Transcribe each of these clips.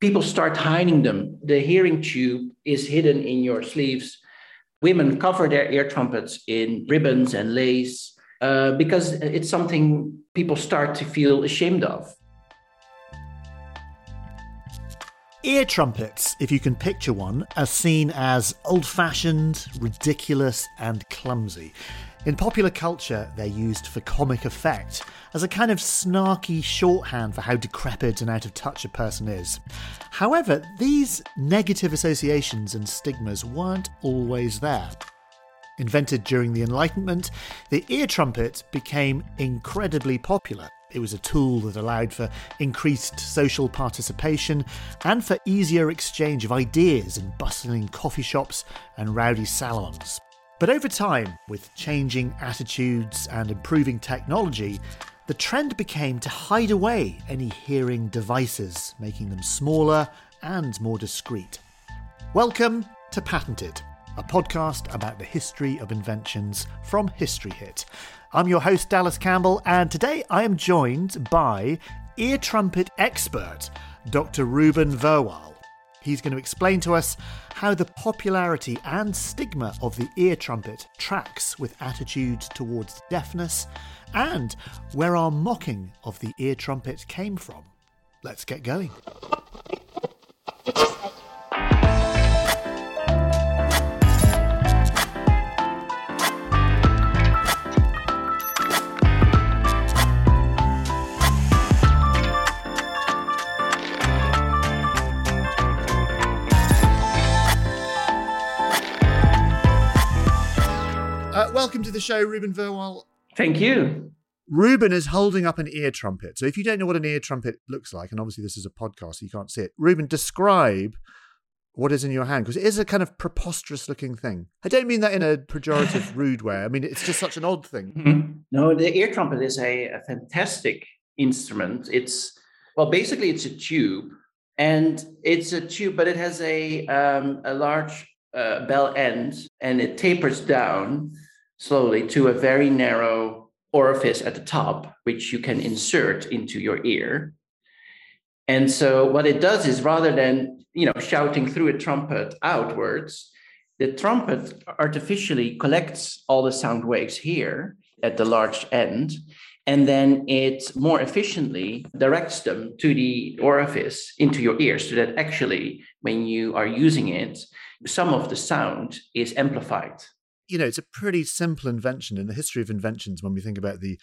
people start hiding them. The hearing tube is hidden in your sleeves. Women cover their ear trumpets in ribbons and lace uh, because it's something people start to feel ashamed of. Ear trumpets, if you can picture one, are seen as old fashioned, ridiculous, and clumsy. In popular culture, they're used for comic effect, as a kind of snarky shorthand for how decrepit and out of touch a person is. However, these negative associations and stigmas weren't always there. Invented during the Enlightenment, the ear trumpet became incredibly popular. It was a tool that allowed for increased social participation and for easier exchange of ideas in bustling coffee shops and rowdy salons. But over time, with changing attitudes and improving technology, the trend became to hide away any hearing devices, making them smaller and more discreet. Welcome to Patented, a podcast about the history of inventions from History Hit. I'm your host, Dallas Campbell, and today I am joined by ear trumpet expert, Dr. Ruben Verwaal. He's going to explain to us how the popularity and stigma of the ear trumpet tracks with attitudes towards deafness, and where our mocking of the ear trumpet came from. Let's get going. Welcome to the show, Ruben Verwaal. Thank you. Ruben is holding up an ear trumpet. So if you don't know what an ear trumpet looks like, and obviously this is a podcast, so you can't see it, Ruben, describe what is in your hand because it is a kind of preposterous looking thing. I don't mean that in a pejorative, rude way. I mean it's just such an odd thing. Mm-hmm. No, the ear trumpet is a, a fantastic instrument. It's well, basically it's a tube, and it's a tube, but it has a um, a large uh, bell end, and it tapers down slowly to a very narrow orifice at the top, which you can insert into your ear. And so what it does is rather than you know shouting through a trumpet outwards, the trumpet artificially collects all the sound waves here at the large end, and then it more efficiently directs them to the orifice into your ear so that actually when you are using it, some of the sound is amplified you know, it's a pretty simple invention in the history of inventions when we think about the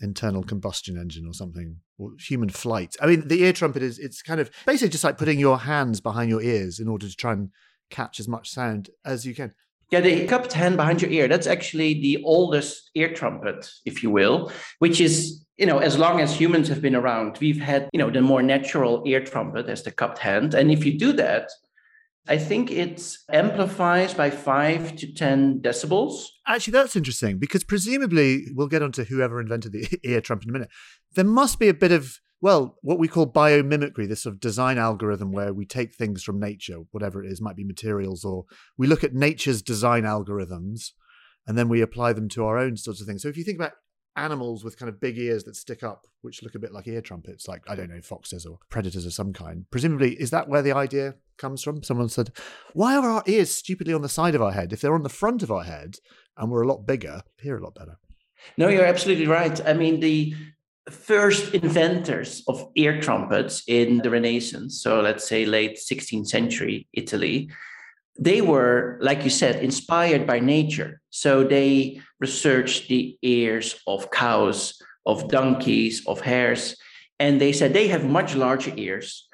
internal combustion engine or something or human flight. I mean, the ear trumpet is it's kind of basically just like putting your hands behind your ears in order to try and catch as much sound as you can. Yeah, the cupped hand behind your ear, that's actually the oldest ear trumpet, if you will, which is, you know, as long as humans have been around, we've had, you know, the more natural ear trumpet as the cupped hand. And if you do that, I think it amplifies by five to 10 decibels. Actually, that's interesting because presumably, we'll get onto whoever invented the ear trumpet in a minute. There must be a bit of, well, what we call biomimicry, this sort of design algorithm where we take things from nature, whatever it is, might be materials, or we look at nature's design algorithms and then we apply them to our own sorts of things. So if you think about animals with kind of big ears that stick up, which look a bit like ear trumpets, like, I don't know, foxes or predators of some kind, presumably, is that where the idea comes from. Someone said, Why are our ears stupidly on the side of our head? If they're on the front of our head and we're a lot bigger, hear a lot better. No, you're absolutely right. I mean, the first inventors of ear trumpets in the Renaissance, so let's say late 16th century Italy, they were, like you said, inspired by nature. So they researched the ears of cows, of donkeys, of hares, and they said they have much larger ears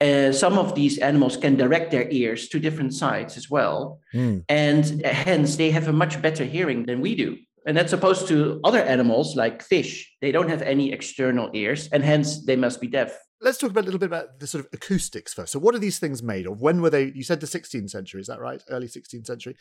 uh, some of these animals can direct their ears to different sides as well. Mm. And hence, they have a much better hearing than we do. And that's opposed to other animals like fish. They don't have any external ears, and hence they must be deaf. Let's talk about a little bit about the sort of acoustics first. So, what are these things made of? When were they? You said the 16th century, is that right? Early 16th century.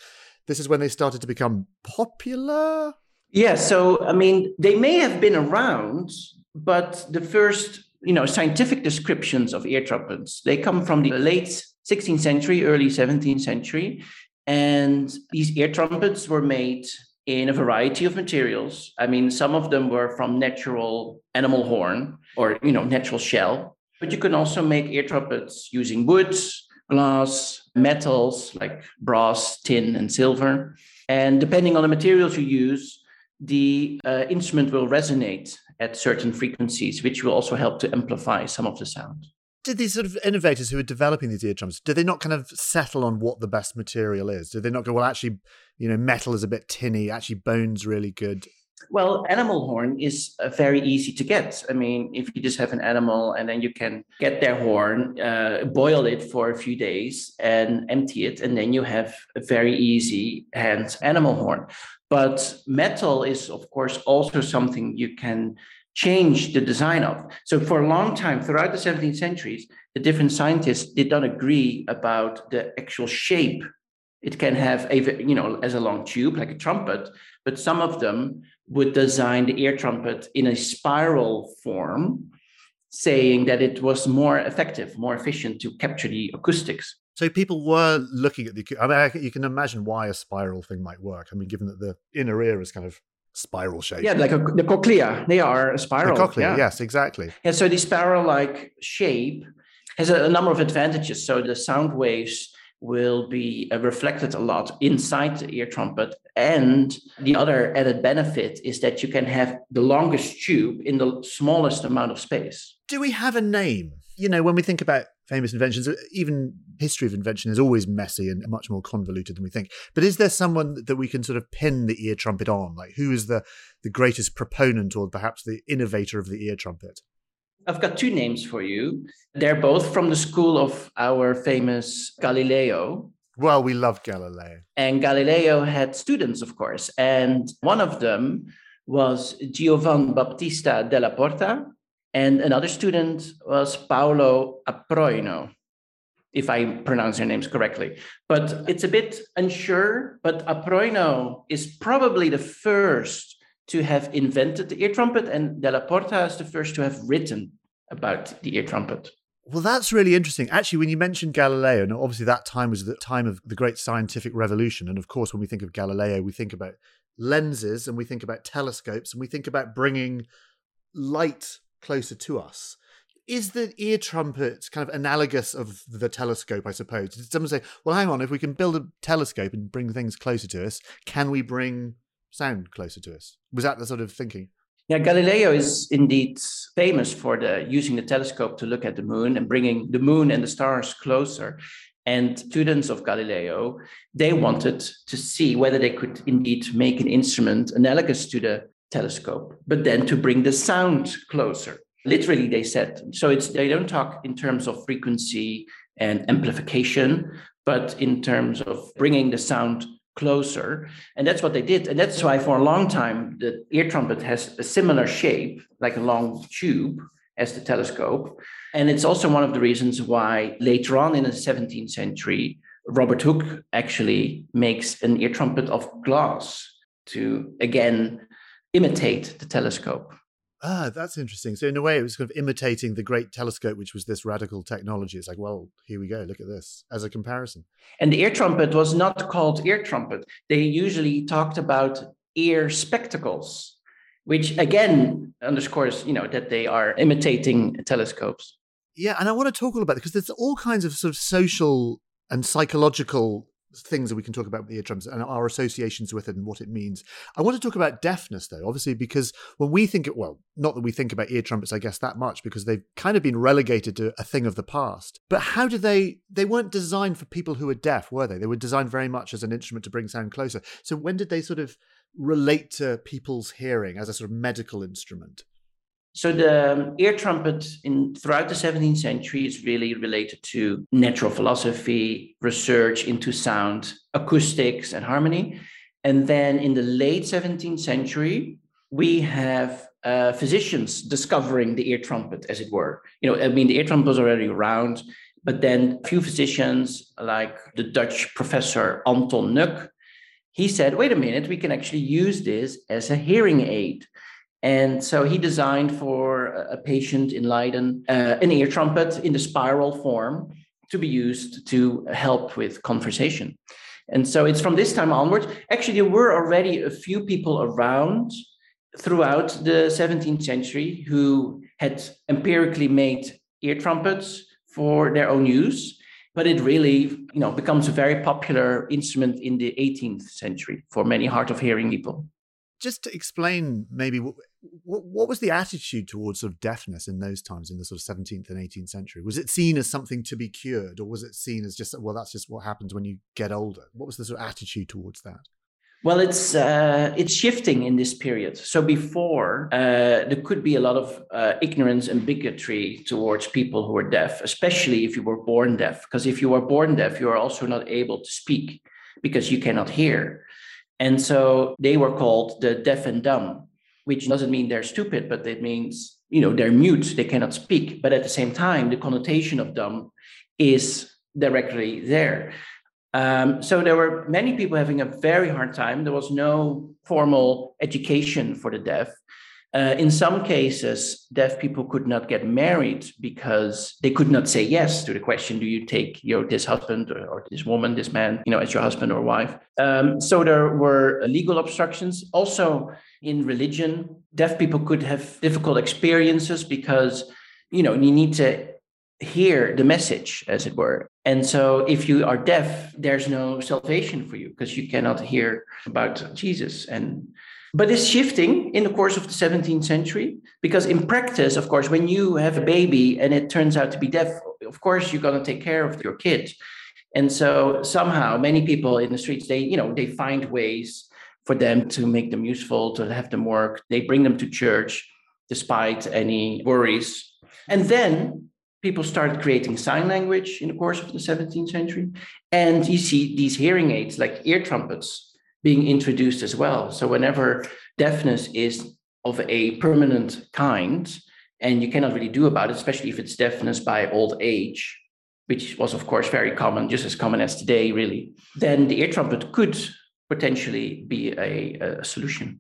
This is when they started to become popular? Yeah. So, I mean, they may have been around, but the first you know, scientific descriptions of ear trumpets. They come from the late 16th century, early 17th century. And these ear trumpets were made in a variety of materials. I mean, some of them were from natural animal horn or, you know, natural shell. But you can also make ear trumpets using woods, glass, metals like brass, tin, and silver. And depending on the materials you use, the uh, instrument will resonate at certain frequencies, which will also help to amplify some of the sound. Did these sort of innovators who are developing these ear drums, do they not kind of settle on what the best material is? Do they not go, well, actually, you know, metal is a bit tinny, actually, bone's really good? Well, animal horn is uh, very easy to get. I mean, if you just have an animal and then you can get their horn, uh, boil it for a few days and empty it, and then you have a very easy hand animal horn. But metal is, of course, also something you can change the design of. So for a long time, throughout the 17th centuries, the different scientists did not agree about the actual shape. It can have a, you know, as a long tube, like a trumpet, but some of them would design the ear trumpet in a spiral form, saying that it was more effective, more efficient to capture the acoustics. So people were looking at the. I mean, you can imagine why a spiral thing might work. I mean, given that the inner ear is kind of spiral shape. Yeah, like a, the cochlea, they are a spiral. The cochlea, yeah. yes, exactly. Yeah, so the spiral-like shape has a, a number of advantages. So the sound waves will be uh, reflected a lot inside the ear trumpet. And the other added benefit is that you can have the longest tube in the smallest amount of space. Do we have a name? You know, when we think about famous inventions, even history of invention is always messy and much more convoluted than we think. But is there someone that we can sort of pin the ear trumpet on? Like who is the, the greatest proponent or perhaps the innovator of the ear trumpet? I've got two names for you. They're both from the school of our famous Galileo. Well, we love Galileo. And Galileo had students, of course. And one of them was Giovan Battista della Porta. And another student was Paolo Aproino, if I pronounce their names correctly. But it's a bit unsure. But Aproino is probably the first to have invented the ear trumpet, and Della Porta is the first to have written about the ear trumpet. Well, that's really interesting. Actually, when you mentioned Galileo, and obviously that time was the time of the great scientific revolution. And of course, when we think of Galileo, we think about lenses and we think about telescopes and we think about bringing light closer to us. Is the ear trumpet kind of analogous of the telescope, I suppose? Did someone say, well, hang on, if we can build a telescope and bring things closer to us, can we bring sound closer to us. Was that the sort of thinking? Yeah, Galileo is indeed famous for the using the telescope to look at the moon and bringing the moon and the stars closer. And students of Galileo, they wanted to see whether they could indeed make an instrument analogous to the telescope, but then to bring the sound closer. Literally, they said. So it's they don't talk in terms of frequency and amplification, but in terms of bringing the sound closer. And that's what they did. And that's why for a long time, the ear trumpet has a similar shape, like a long tube as the telescope. And it's also one of the reasons why later on in the 17th century, Robert Hooke actually makes an ear trumpet of glass to again imitate the telescope. Ah, that's interesting. So in a way, it was kind of imitating the great telescope, which was this radical technology. It's like, well, here we go. Look at this as a comparison. And the ear trumpet was not called ear trumpet. They usually talked about ear spectacles, which again underscores, you know, that they are imitating telescopes. Yeah, and I want to talk all about it because there's all kinds of sort of social and psychological things that we can talk about with the ear drums and our associations with it and what it means. I want to talk about deafness though, obviously, because when we think it, well, not that we think about ear trumpets, I guess, that much because they've kind of been relegated to a thing of the past. But how do they, they weren't designed for people who were deaf, were they? They were designed very much as an instrument to bring sound closer. So when did they sort of relate to people's hearing as a sort of medical instrument? So the um, ear trumpet in throughout the 17th century is really related to natural philosophy, research into sound, acoustics, and harmony. And then in the late 17th century, we have uh, physicians discovering the ear trumpet, as it were. You know, I mean, the ear trumpet was already around, but then a few physicians, like the Dutch professor Anton Nuck, he said, wait a minute, we can actually use this as a hearing aid. And so he designed for a patient in Leiden uh, an ear trumpet in the spiral form to be used to help with conversation. And so it's from this time onwards. Actually, there were already a few people around throughout the 17th century who had empirically made ear trumpets for their own use, but it really, you know, becomes a very popular instrument in the 18th century for many hard of hearing people. Just to explain, maybe what, what was the attitude towards sort of deafness in those times, in the sort of 17th and 18th century? Was it seen as something to be cured, or was it seen as just well, that's just what happens when you get older? What was the sort of attitude towards that? Well, it's uh, it's shifting in this period. So before uh, there could be a lot of uh, ignorance and bigotry towards people who are deaf, especially if you were born deaf. Because if you were born deaf, you are also not able to speak because you cannot hear, and so they were called the deaf and dumb, which doesn't mean they're stupid, but it means you know they're mute, they cannot speak. But at the same time, the connotation of dumb is directly there. Um, so there were many people having a very hard time. There was no formal education for the deaf. Uh, in some cases, deaf people could not get married because they could not say yes to the question: Do you take your this husband or, or this woman, this man, you know, as your husband or wife? Um, so there were legal obstructions. Also, in religion, deaf people could have difficult experiences because you know you need to hear the message, as it were. And so, if you are deaf, there's no salvation for you because you cannot hear about Jesus. And but it's shifting in the course of the 17th century because, in practice, of course, when you have a baby and it turns out to be deaf, of course, you're going to take care of your kid. And so, somehow, many people in the streets, they, you know, they find ways for them to make them useful, to have them work. They bring them to church despite any worries. And then people started creating sign language in the course of the 17th century. And you see these hearing aids like ear trumpets being introduced as well. So whenever deafness is of a permanent kind, and you cannot really do about it, especially if it's deafness by old age, which was of course very common, just as common as today, really, then the ear trumpet could potentially be a, a solution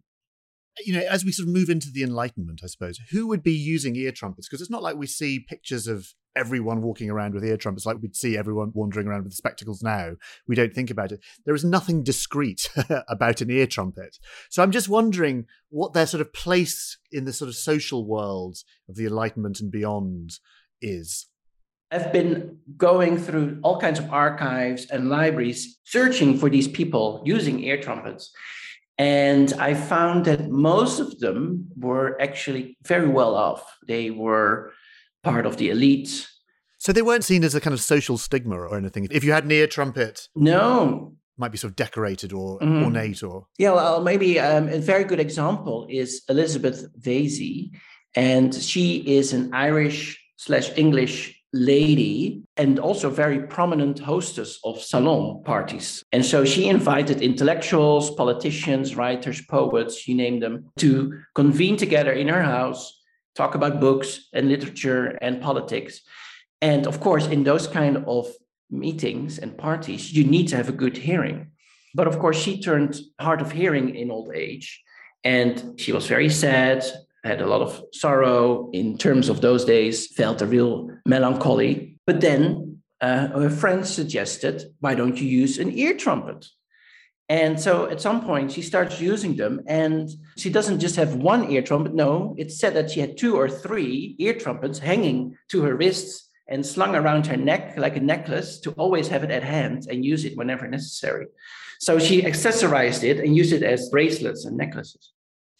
you know, as we sort of move into the Enlightenment, I suppose, who would be using ear trumpets? Because it's not like we see pictures of everyone walking around with ear trumpets like we'd see everyone wandering around with spectacles now. We don't think about it. There is nothing discreet about an ear trumpet. So I'm just wondering what their sort of place in the sort of social world of the Enlightenment and beyond is. I've been going through all kinds of archives and libraries searching for these people using ear trumpets. And I found that most of them were actually very well off. They were part of the elite. So they weren't seen as a kind of social stigma or anything. If you had an ear trumpet, no, might be sort of decorated or mm-hmm. ornate or yeah. Well, maybe um, a very good example is Elizabeth Vesey, and she is an Irish slash English lady and also very prominent hostess of salon parties. And so she invited intellectuals, politicians, writers, poets, you name them, to convene together in her house, talk about books and literature and politics. And of course, in those kind of meetings and parties, you need to have a good hearing. But of course, she turned hard of hearing in old age. And she was very sad had a lot of sorrow in terms of those days, felt a real melancholy. But then uh, her friend suggested, why don't you use an ear trumpet? And so at some point she starts using them, and she doesn't just have one ear trumpet. No, it's said that she had two or three ear trumpets hanging to her wrists and slung around her neck like a necklace to always have it at hand and use it whenever necessary. So she accessorized it and used it as bracelets and necklaces.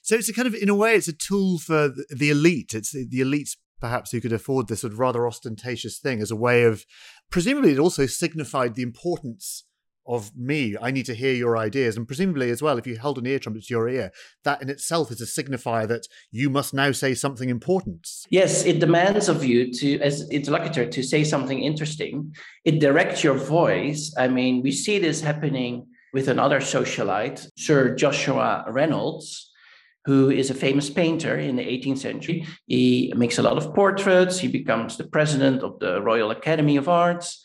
So it's a kind of, in a way, it's a tool for the elite. It's the, elites perhaps who could afford this sort of rather ostentatious thing as a way of, presumably, it also signified the importance of me. I need to hear your ideas. And presumably, as well, if you held an ear trumpet to your ear, that in itself is a signifier that you must now say something important. Yes, it demands of you to, as interlocutor, to say something interesting. It directs your voice. I mean, we see this happening with another socialite, Sir Joshua Reynolds who is a famous painter in the 18th century. He makes a lot of portraits. He becomes the president of the Royal Academy of Arts,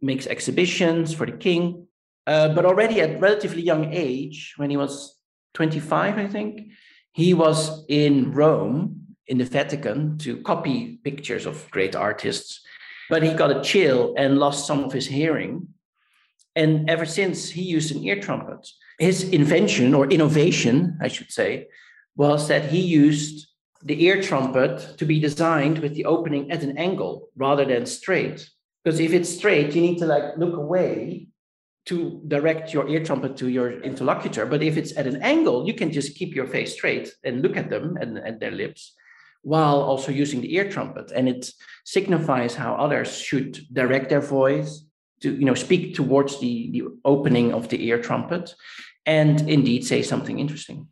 makes exhibitions for the king. Uh, but already at relatively young age, when he was 25, I think, he was in Rome, in the Vatican, to copy pictures of great artists. But he got a chill and lost some of his hearing. And ever since, he used an ear trumpet. His invention or innovation, I should say, was that he used the ear trumpet to be designed with the opening at an angle rather than straight. Because if it's straight, you need to like look away to direct your ear trumpet to your interlocutor. But if it's at an angle, you can just keep your face straight and look at them and, and their lips while also using the ear trumpet. And it signifies how others should direct their voice to, you know, speak towards the, the opening of the ear trumpet and indeed say something interesting.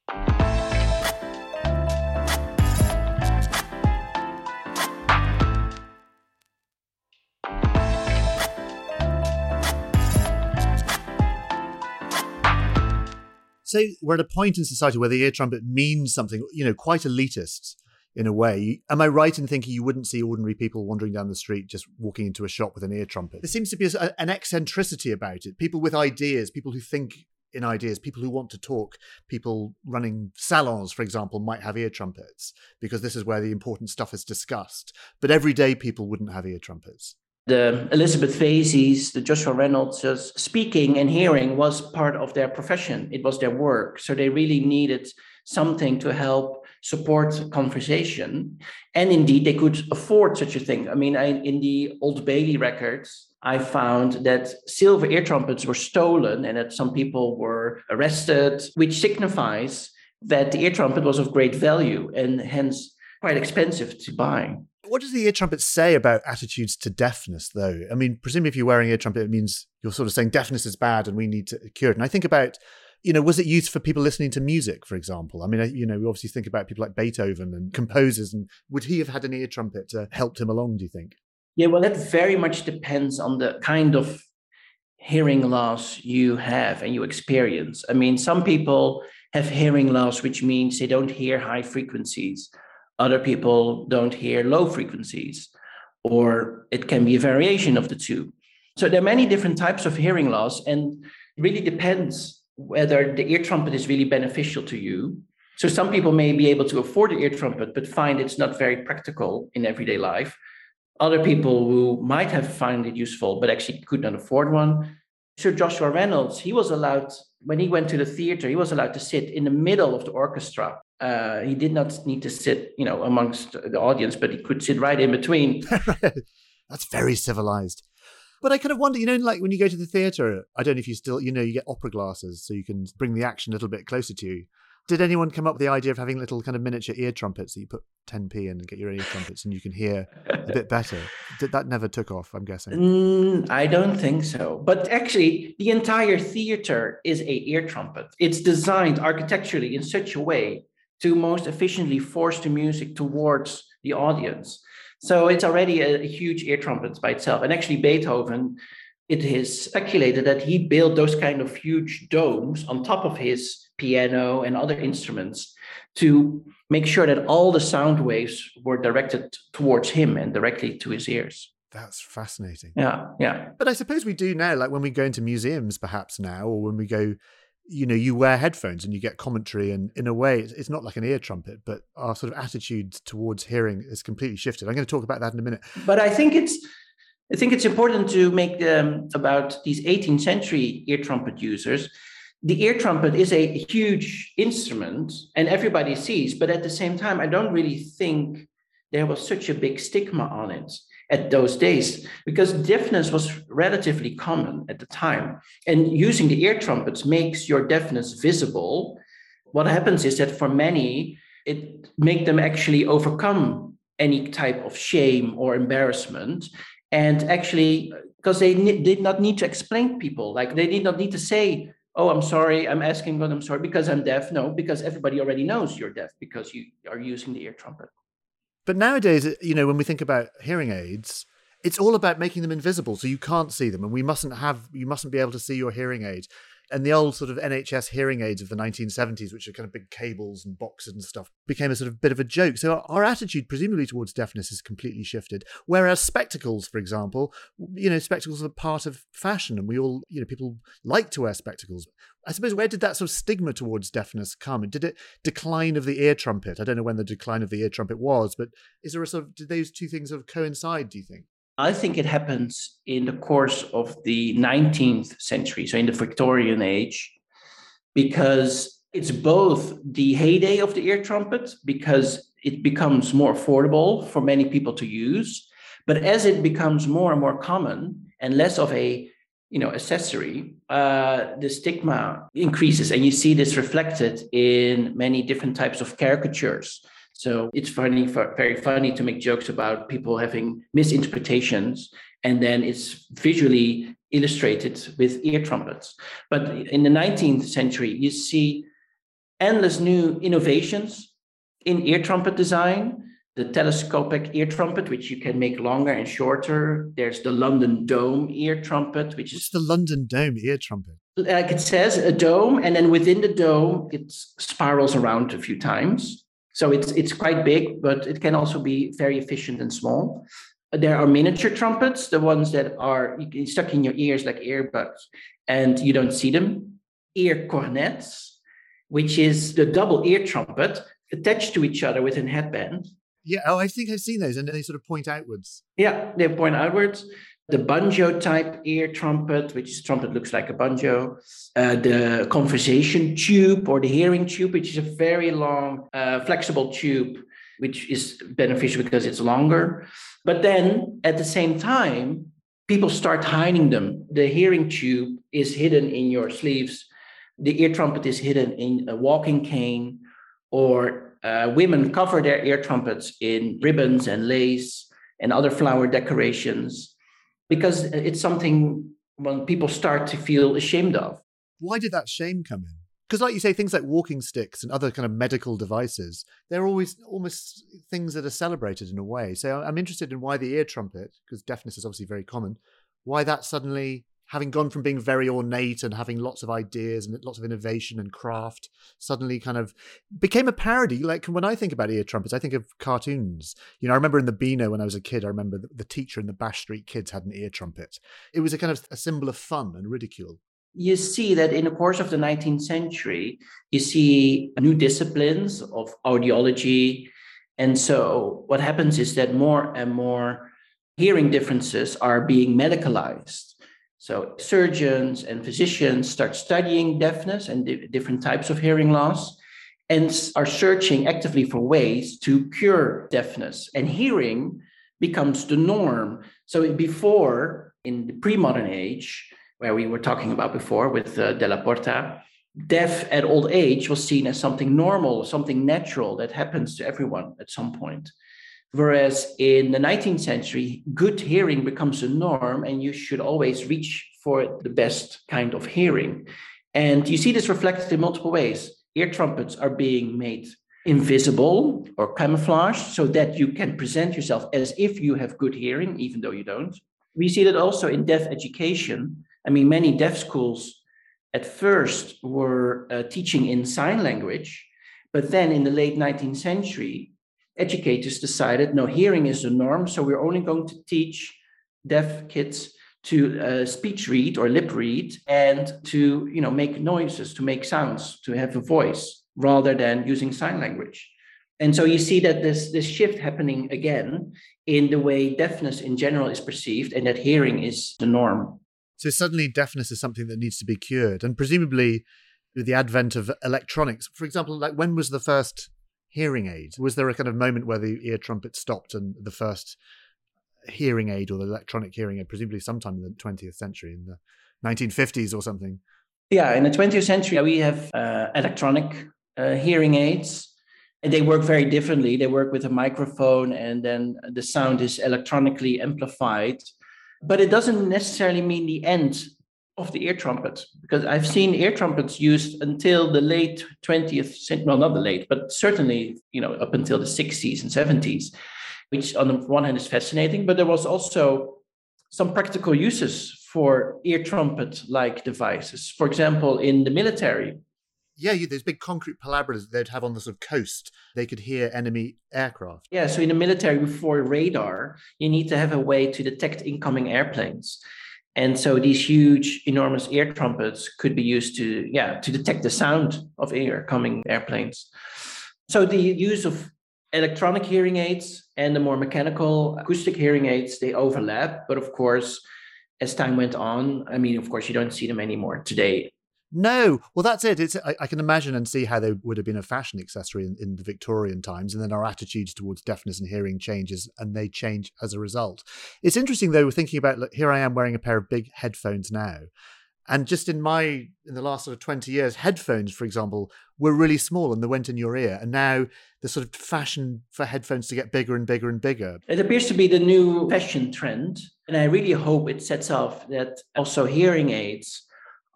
So we're at a point in society where the ear trumpet means something, you know, quite elitist in a way. Am I right in thinking you wouldn't see ordinary people wandering down the street just walking into a shop with an ear trumpet? There seems to be a, an eccentricity about it. People with ideas, people who think in ideas, people who want to talk, people running salons, for example, might have ear trumpets because this is where the important stuff is discussed. But everyday people wouldn't have ear trumpets the Elizabeth Veseys, the Joshua Reynolds, speaking and hearing was part of their profession. It was their work. So they really needed something to help support conversation. And indeed, they could afford such a thing. I mean, I, in the Old Bailey records, I found that silver ear trumpets were stolen and that some people were arrested, which signifies that the ear trumpet was of great value and hence quite expensive to buy. What does the ear trumpet say about attitudes to deafness, though? I mean, presumably, if you're wearing ear trumpet, it means you're sort of saying deafness is bad and we need to cure it. And I think about, you know, was it used for people listening to music, for example? I mean, you know, we obviously think about people like Beethoven and composers, and would he have had an ear trumpet to help him along? Do you think? Yeah, well, that very much depends on the kind of hearing loss you have and you experience. I mean, some people have hearing loss, which means they don't hear high frequencies other people don't hear low frequencies, or it can be a variation of the two. So there are many different types of hearing loss, and it really depends whether the ear trumpet is really beneficial to you. So some people may be able to afford the ear trumpet, but find it's not very practical in everyday life. Other people who might have found it useful, but actually could not afford one. Sir Joshua Reynolds, he was allowed, when he went to the theater, he was allowed to sit in the middle of the orchestra uh, he did not need to sit, you know, amongst the audience, but he could sit right in between. That's very civilized. But I kind of wonder, you know, like when you go to the theater, I don't know if you still, you know, you get opera glasses so you can bring the action a little bit closer to you. Did anyone come up with the idea of having little kind of miniature ear trumpets that you put 10p in and get your ear trumpets and you can hear a bit better? That never took off, I'm guessing. Mm, I don't think so. But actually, the entire theater is a ear trumpet. It's designed architecturally in such a way to most efficiently force the music towards the audience. So it's already a, a, huge ear trumpet by itself. And actually, Beethoven, it is speculated that he built those kind of huge domes on top of his piano and other instruments to make sure that all the sound waves were directed towards him and directly to his ears. That's fascinating. Yeah, yeah. But I suppose we do now, like when we go into museums, perhaps now, or when we go you know you wear headphones and you get commentary and in a way it's, not like an ear trumpet but our sort of attitude towards hearing has completely shifted i'm going to talk about that in a minute but i think it's i think it's important to make um, about these 18th century ear trumpet users the ear trumpet is a huge instrument and everybody sees but at the same time i don't really think there was such a big stigma on it at those days because deafness was relatively common at the time. And using the ear trumpets makes your deafness visible. What happens is that for many, it make them actually overcome any type of shame or embarrassment and actually because they did not need to explain people like they did not need to say oh i'm sorry i'm asking God, i'm sorry because i'm deaf? No because everybody already knows you're deaf because you are using the ear trumpet. But nowadays, you know, when we think about hearing aids, it's all about making them invisible so you can't see them and we mustn't have you mustn't be able to see your hearing aid and the old sort of NHS hearing aids of the 1970s, which are kind of big cables and boxes and stuff, became a sort of bit of a joke. So our attitude, presumably towards deafness, has completely shifted. Whereas spectacles, for example, you know, spectacles are part of fashion, and we all, you know, people like to wear spectacles. I suppose where did that sort of stigma towards deafness come? Did it decline of the ear trumpet? I don't know when the decline of the ear trumpet was, but is there a sort of did those two things sort of coincide? Do you think? I think it happens in the course of the 19th century, so in the Victorian age, because it's both the heyday of the ear trumpet, because it becomes more affordable for many people to use. But as it becomes more and more common and less of a you know accessory, uh, the stigma increases, and you see this reflected in many different types of caricatures. So it's funny, very funny to make jokes about people having misinterpretations, and then it's visually illustrated with ear trumpets. But in the 19th century, you see endless new innovations in ear trumpet design. The telescopic ear trumpet, which you can make longer and shorter. There's the London Dome ear trumpet, which What's is the London Dome ear trumpet. Like it says, a dome, and then within the dome, it spirals around a few times. So it's it's quite big, but it can also be very efficient and small. There are miniature trumpets, the ones that are stuck in your ears like earbuds, and you don't see them. Ear cornets, which is the double ear trumpet attached to each other with a headband. Yeah, oh, I think I've seen those, and they sort of point outwards. Yeah, they point outwards. The banjo type ear trumpet, which is trumpet looks like a banjo. Uh, the conversation tube or the hearing tube, which is a very long, uh, flexible tube, which is beneficial because it's longer. But then at the same time, people start hiding them. The hearing tube is hidden in your sleeves. The ear trumpet is hidden in a walking cane, or uh, women cover their ear trumpets in ribbons and lace and other flower decorations because it's something when people start to feel ashamed of. Why did that shame come in? because like you say things like walking sticks and other kind of medical devices they're always almost things that are celebrated in a way so i'm interested in why the ear trumpet because deafness is obviously very common why that suddenly having gone from being very ornate and having lots of ideas and lots of innovation and craft suddenly kind of became a parody like when i think about ear trumpets i think of cartoons you know i remember in the beano when i was a kid i remember the, teacher in the bash street kids had an ear trumpet it was a kind of a symbol of fun and ridicule you see that in the course of the 19th century, you see new disciplines of audiology. And so what happens is that more and more hearing differences are being medicalized. So surgeons and physicians start studying deafness and di- different types of hearing loss and are searching actively for ways to cure deafness. And hearing becomes the norm. So before, in the pre-modern age, where we were talking about before with uh, Della Porta, death at old age was seen as something normal, something natural that happens to everyone at some point. Whereas in the 19th century, good hearing becomes a norm, and you should always reach for the best kind of hearing. And you see this reflected in multiple ways. Ear trumpets are being made invisible or camouflaged so that you can present yourself as if you have good hearing, even though you don't. We see that also in deaf education, I mean, many deaf schools at first were uh, teaching in sign language, but then in the late 19th century, educators decided no, hearing is the norm, so we're only going to teach deaf kids to uh, speech read or lip read and to you know make noises to make sounds to have a voice rather than using sign language and so you see that this this shift happening again in the way deafness in general is perceived and that hearing is the norm so suddenly deafness is something that needs to be cured. And presumably with the advent of electronics, for example, like when was the first hearing aid? Was there a kind of moment where the ear trumpet stopped and the first hearing aid or the electronic hearing aid, presumably sometime in the 20th century, in the 1950s or something? Yeah, in the 20th century, we have uh, electronic uh, hearing aids. And they work very differently. They work with a microphone, and then the sound is electronically amplified but it doesn't necessarily mean the end of the ear trumpet because I've seen ear trumpets used until the late 20th century, well, not the late, but certainly, you know, up until the 60s and 70s, which on the one hand is fascinating, but there was also some practical uses for ear trumpet like devices. For example, in the military, yeah, you, there's big concrete parabolas they'd have on the sort of coast. They could hear enemy aircraft. Yeah, so in the military, before radar, you need to have a way to detect incoming airplanes. And so these huge, enormous ear trumpets could be used to, yeah, to detect the sound of air coming airplanes. So the use of electronic hearing aids and the more mechanical acoustic hearing aids, they overlap. But of course, as time went on, I mean, of course, you don't see them anymore today No, well, that's it. It's I, I, can imagine and see how they would have been a fashion accessory in, in, the Victorian times, and then our attitudes towards deafness and hearing changes, and they change as a result. It's interesting though. We're thinking about look, here I am wearing a pair of big headphones now, and just in my in the last sort of twenty years, headphones, for example, were really small and they went in your ear, and now the sort of fashion for headphones to get bigger and bigger and bigger. It appears to be the new fashion trend, and I really hope it sets off that also hearing aids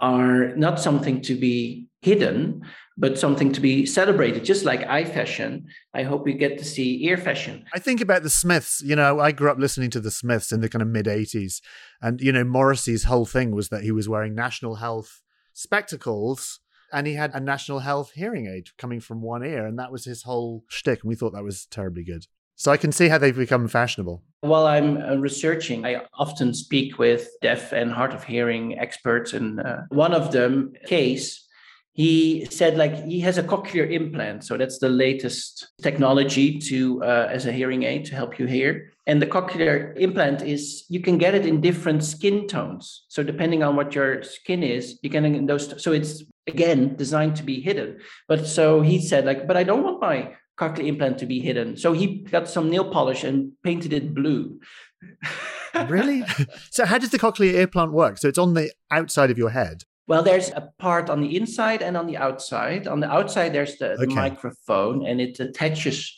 are not something to be hidden, but something to be celebrated, just like eye fashion. I hope we get to see ear fashion. I think about the Smiths. You know, I grew up listening to the Smiths in the kind of mid 80s. And, you know, Morrissey's whole thing was that he was wearing national health spectacles and he had a national health hearing aid coming from one ear. And that was his whole shtick. And we thought that was terribly good. So I can see how they've become fashionable. While I'm uh, researching, I often speak with deaf and hard of hearing experts, and uh, one of them, Kees, he said like he has a cochlear implant, so that's the latest technology to uh, as a hearing aid to help you hear. And the cochlear implant is you can get it in different skin tones. So depending on what your skin is, you can those. So it's again designed to be hidden. But so he said like, but I don't want my cochlear implant to be hidden. So he got some nail polish and painted it blue. really? so how does the cochlear implant work? So it's on the outside of your head. Well, there's a part on the inside and on the outside. On the outside, there's the, okay. the microphone, and it attaches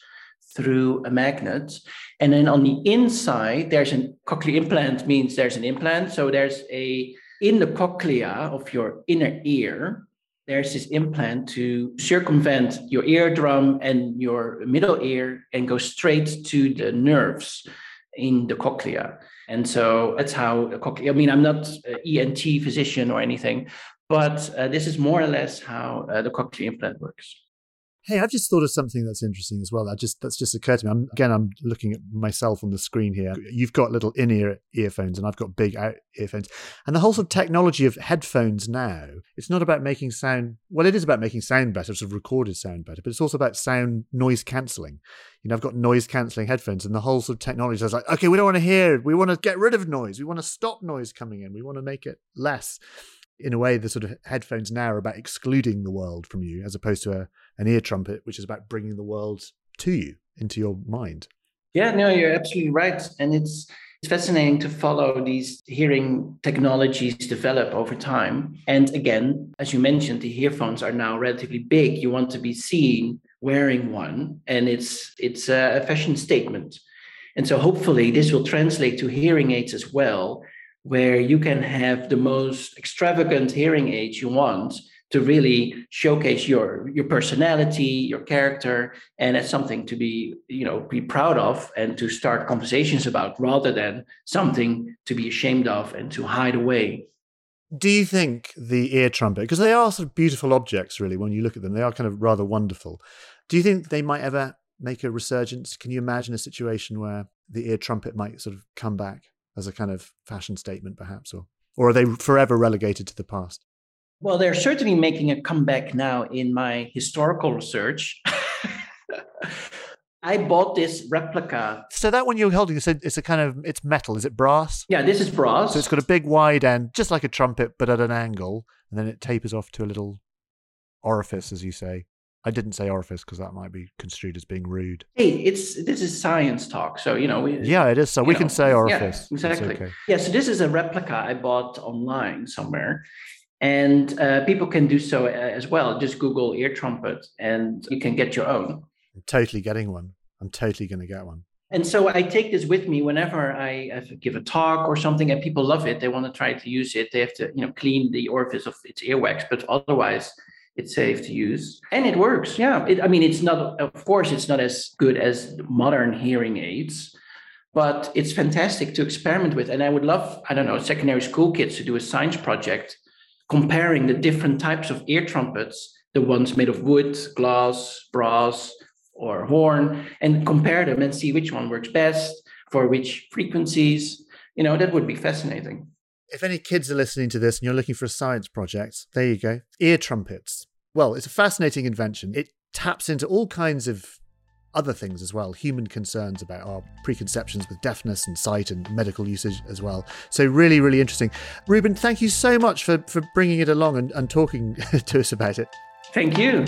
through a magnet. And then on the inside, there's a cochlear implant means there's an implant. So there's a in the cochlea of your inner ear, there's this implant to circumvent your eardrum and your middle ear and go straight to the nerves in the cochlea. And so that's how the cochlea, I mean, I'm not an ENT physician or anything, but uh, this is more or less how uh, the cochlear implant works. Hey, I've just thought of something that's interesting as well. That just that's just occurred to me. I'm, again, I'm looking at myself on the screen here. You've got little in-ear earphones, and I've got big out earphones. And the whole sort of technology of headphones now, it's not about making sound. Well, it is about making sound better, sort of recorded sound better, but it's also about sound noise cancelling. You know, I've got noise cancelling headphones, and the whole sort of technology is like, okay, we don't want to hear. We want to get rid of noise. We want to stop noise coming in. We want to make it less in a way, the sort of headphones now are about excluding the world from you, as opposed to a, an ear trumpet, which is about bringing the world to you, into your mind. Yeah, no, you're absolutely right. And it's it's fascinating to follow these hearing technologies develop over time. And again, as you mentioned, the earphones are now relatively big. You want to be seen wearing one, and it's it's a fashion statement. And so hopefully this will translate to hearing aids as well, where you can have the most extravagant hearing aids you want to really showcase your your personality your character and it's something to be you know be proud of and to start conversations about rather than something to be ashamed of and to hide away. Do you think the ear trumpet because they are sort of beautiful objects really when you look at them they are kind of rather wonderful. Do you think they might ever make a resurgence? Can you imagine a situation where the ear trumpet might sort of come back as a kind of fashion statement, perhaps, or or are they forever relegated to the past? Well, they're certainly making a comeback now in my historical research. I bought this replica. So that one you're holding, it's a, it's a kind of it's metal. Is it brass? Yeah, this is brass. So it's got a big wide end, just like a trumpet, but at an angle, and then it tapers off to a little orifice, as you say. I didn't say orifice because that might be construed as being rude. Hey, it's this is science talk, so you know. We, yeah, it is. So we know, can say orifice. Yeah, exactly. Okay. Yeah. So this is a replica I bought online somewhere, and uh, people can do so uh, as well. Just Google ear trumpet, and you can get your own. I'm totally getting one. I'm totally going to get one. And so I take this with me whenever I give a talk or something, and people love it. They want to try to use it. They have to, you know, clean the orifice of its earwax, but otherwise it's safe to use and it works yeah it, i mean it's not of course it's not as good as modern hearing aids but it's fantastic to experiment with and i would love i don't know secondary school kids to do a science project comparing the different types of ear trumpets the ones made of wood glass brass or horn and compare them and see which one works best for which frequencies you know that would be fascinating if any kids are listening to this and you're looking for a science project, there you go. Ear trumpets. Well, it's a fascinating invention. It taps into all kinds of other things as well, human concerns about our preconceptions with deafness and sight and medical usage as well. So, really, really interesting. Ruben, thank you so much for, for bringing it along and, and talking to us about it. Thank you.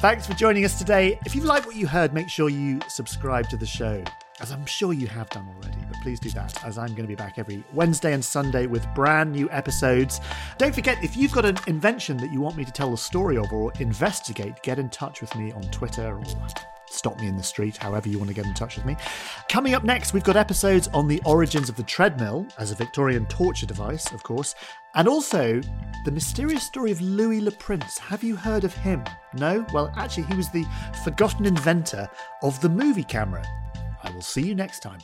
Thanks for joining us today. If you like what you heard, make sure you subscribe to the show as I'm sure you have done already, but please do that, as I'm going to be back every Wednesday and Sunday with brand new episodes. Don't forget, if you've got an invention that you want me to tell the story of or investigate, get in touch with me on Twitter or stop me in the street, however you want to get in touch with me. Coming up next, we've got episodes on the origins of the treadmill as a Victorian torture device, of course, and also the mysterious story of Louis Le Prince. Have you heard of him? No? Well, actually, he was the forgotten inventor of the movie camera. I will see you next time.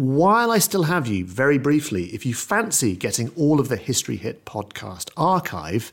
While I still have you, very briefly, if you fancy getting all of the History Hit podcast archive,